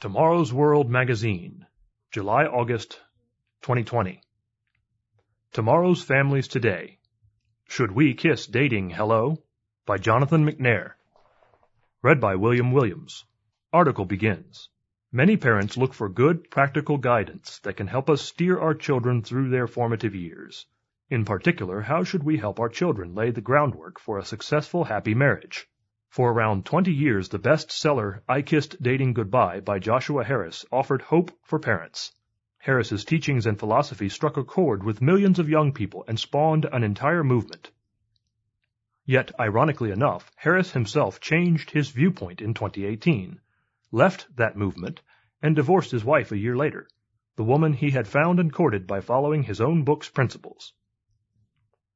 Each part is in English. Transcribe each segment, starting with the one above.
Tomorrow's World Magazine, July August 2020. Tomorrow's Families Today. Should We Kiss Dating Hello? by Jonathan McNair. Read by William Williams. Article begins. Many parents look for good, practical guidance that can help us steer our children through their formative years. In particular, how should we help our children lay the groundwork for a successful, happy marriage? For around 20 years, the bestseller I Kissed Dating Goodbye by Joshua Harris offered hope for parents. Harris's teachings and philosophy struck a chord with millions of young people and spawned an entire movement. Yet, ironically enough, Harris himself changed his viewpoint in 2018, left that movement, and divorced his wife a year later, the woman he had found and courted by following his own book's principles.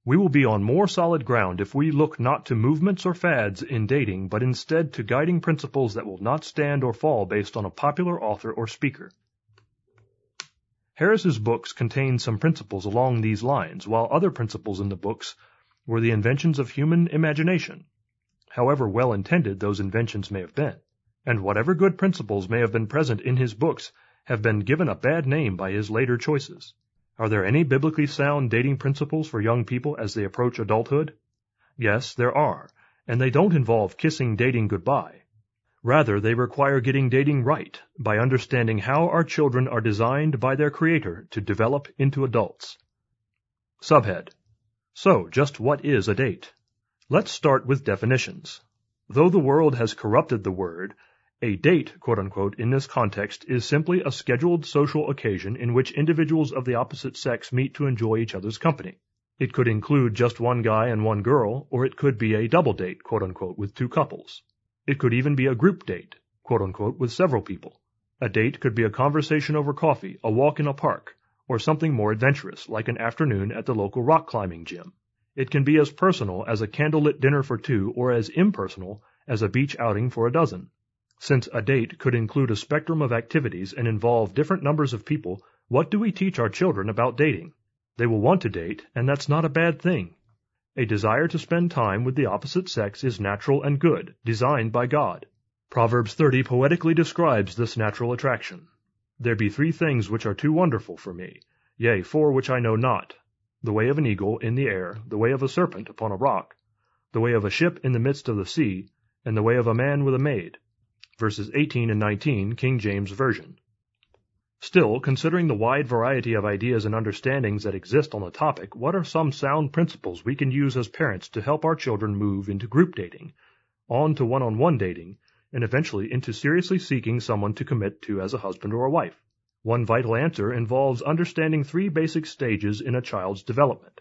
We will be on more solid ground if we look not to movements or fads in dating, but instead to guiding principles that will not stand or fall based on a popular author or speaker. Harris's books contain some principles along these lines, while other principles in the books were the inventions of human imagination, however well intended those inventions may have been. And whatever good principles may have been present in his books have been given a bad name by his later choices. Are there any biblically sound dating principles for young people as they approach adulthood? Yes, there are, and they don't involve kissing dating goodbye. Rather, they require getting dating right by understanding how our children are designed by their Creator to develop into adults. Subhead. So, just what is a date? Let's start with definitions. Though the world has corrupted the word, a date, quote unquote, in this context is simply a scheduled social occasion in which individuals of the opposite sex meet to enjoy each other's company. It could include just one guy and one girl, or it could be a double date, quote unquote, with two couples. It could even be a group date, quote unquote, with several people. A date could be a conversation over coffee, a walk in a park, or something more adventurous, like an afternoon at the local rock climbing gym. It can be as personal as a candlelit dinner for two, or as impersonal as a beach outing for a dozen. Since a date could include a spectrum of activities and involve different numbers of people, what do we teach our children about dating? They will want to date, and that's not a bad thing. A desire to spend time with the opposite sex is natural and good, designed by God. Proverbs 30 poetically describes this natural attraction. There be three things which are too wonderful for me, yea, four which I know not. The way of an eagle in the air, the way of a serpent upon a rock, the way of a ship in the midst of the sea, and the way of a man with a maid verses 18 and 19, King James Version. Still, considering the wide variety of ideas and understandings that exist on the topic, what are some sound principles we can use as parents to help our children move into group dating, on to one-on-one dating, and eventually into seriously seeking someone to commit to as a husband or a wife? One vital answer involves understanding three basic stages in a child's development.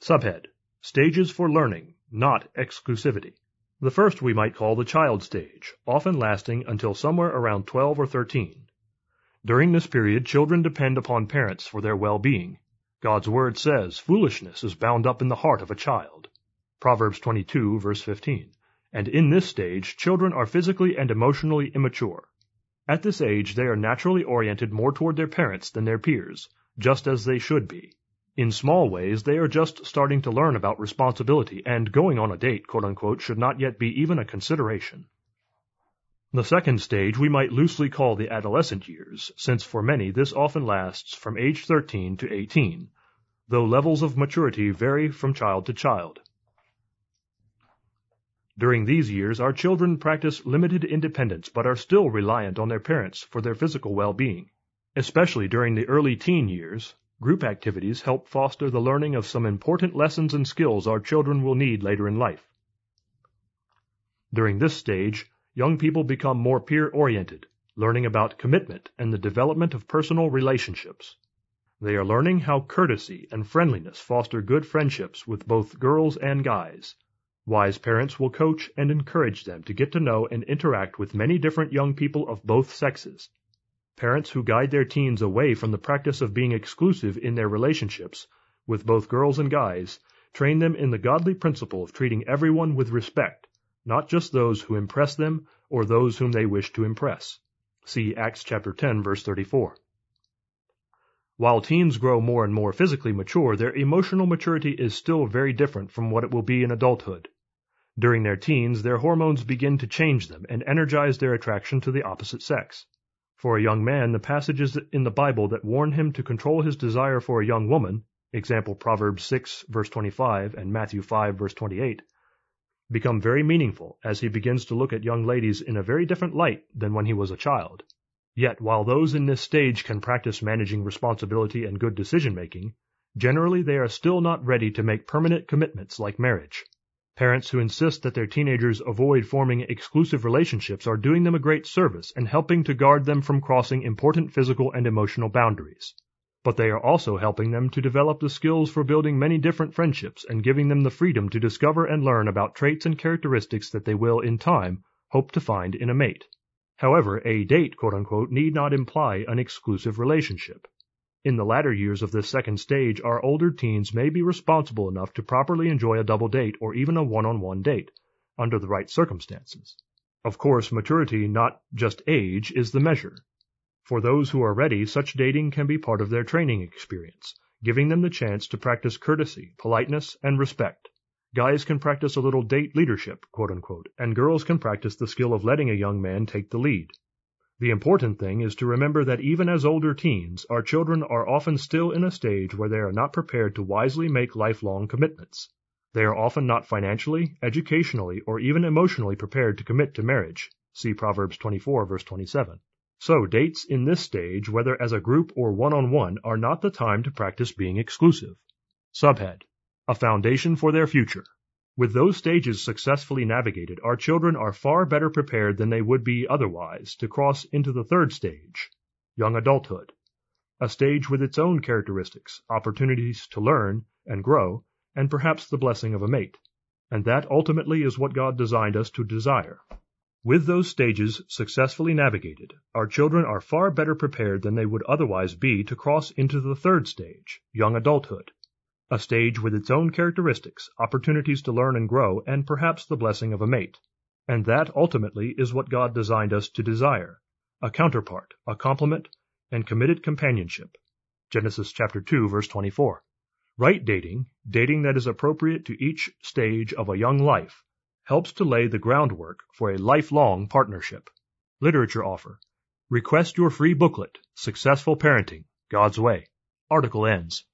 Subhead Stages for learning, not exclusivity. The first we might call the child stage, often lasting until somewhere around 12 or 13. During this period, children depend upon parents for their well-being. God's word says, foolishness is bound up in the heart of a child. Proverbs 22 verse 15. And in this stage, children are physically and emotionally immature. At this age, they are naturally oriented more toward their parents than their peers, just as they should be. In small ways, they are just starting to learn about responsibility, and going on a date, quote unquote, should not yet be even a consideration. The second stage we might loosely call the adolescent years, since for many this often lasts from age 13 to 18, though levels of maturity vary from child to child. During these years, our children practice limited independence but are still reliant on their parents for their physical well-being. Especially during the early teen years, Group activities help foster the learning of some important lessons and skills our children will need later in life. During this stage, young people become more peer-oriented, learning about commitment and the development of personal relationships. They are learning how courtesy and friendliness foster good friendships with both girls and guys. Wise parents will coach and encourage them to get to know and interact with many different young people of both sexes. Parents who guide their teens away from the practice of being exclusive in their relationships with both girls and guys train them in the godly principle of treating everyone with respect, not just those who impress them or those whom they wish to impress. See Acts chapter 10 verse 34. While teens grow more and more physically mature, their emotional maturity is still very different from what it will be in adulthood. During their teens, their hormones begin to change them and energize their attraction to the opposite sex. For a young man, the passages in the Bible that warn him to control his desire for a young woman, example Proverbs 6 verse 25 and Matthew 5 verse 28, become very meaningful as he begins to look at young ladies in a very different light than when he was a child. Yet, while those in this stage can practice managing responsibility and good decision making, generally they are still not ready to make permanent commitments like marriage. Parents who insist that their teenagers avoid forming exclusive relationships are doing them a great service and helping to guard them from crossing important physical and emotional boundaries. But they are also helping them to develop the skills for building many different friendships and giving them the freedom to discover and learn about traits and characteristics that they will, in time, hope to find in a mate. However, a date, quote unquote, need not imply an exclusive relationship. In the latter years of this second stage, our older teens may be responsible enough to properly enjoy a double date or even a one-on-one date, under the right circumstances. Of course, maturity, not just age, is the measure. For those who are ready, such dating can be part of their training experience, giving them the chance to practice courtesy, politeness, and respect. Guys can practice a little date leadership, quote unquote, and girls can practice the skill of letting a young man take the lead. The important thing is to remember that even as older teens, our children are often still in a stage where they are not prepared to wisely make lifelong commitments. They are often not financially, educationally, or even emotionally prepared to commit to marriage. See Proverbs 24 verse 27. So dates in this stage, whether as a group or one-on-one, are not the time to practice being exclusive. Subhead. A foundation for their future. With those stages successfully navigated, our children are far better prepared than they would be otherwise to cross into the third stage, young adulthood, a stage with its own characteristics, opportunities to learn and grow, and perhaps the blessing of a mate. And that ultimately is what God designed us to desire. With those stages successfully navigated, our children are far better prepared than they would otherwise be to cross into the third stage, young adulthood, a stage with its own characteristics, opportunities to learn and grow, and perhaps the blessing of a mate. And that ultimately is what God designed us to desire a counterpart, a complement, and committed companionship. Genesis chapter 2 verse 24. Right dating, dating that is appropriate to each stage of a young life, helps to lay the groundwork for a lifelong partnership. Literature offer. Request your free booklet, Successful Parenting, God's Way. Article ends.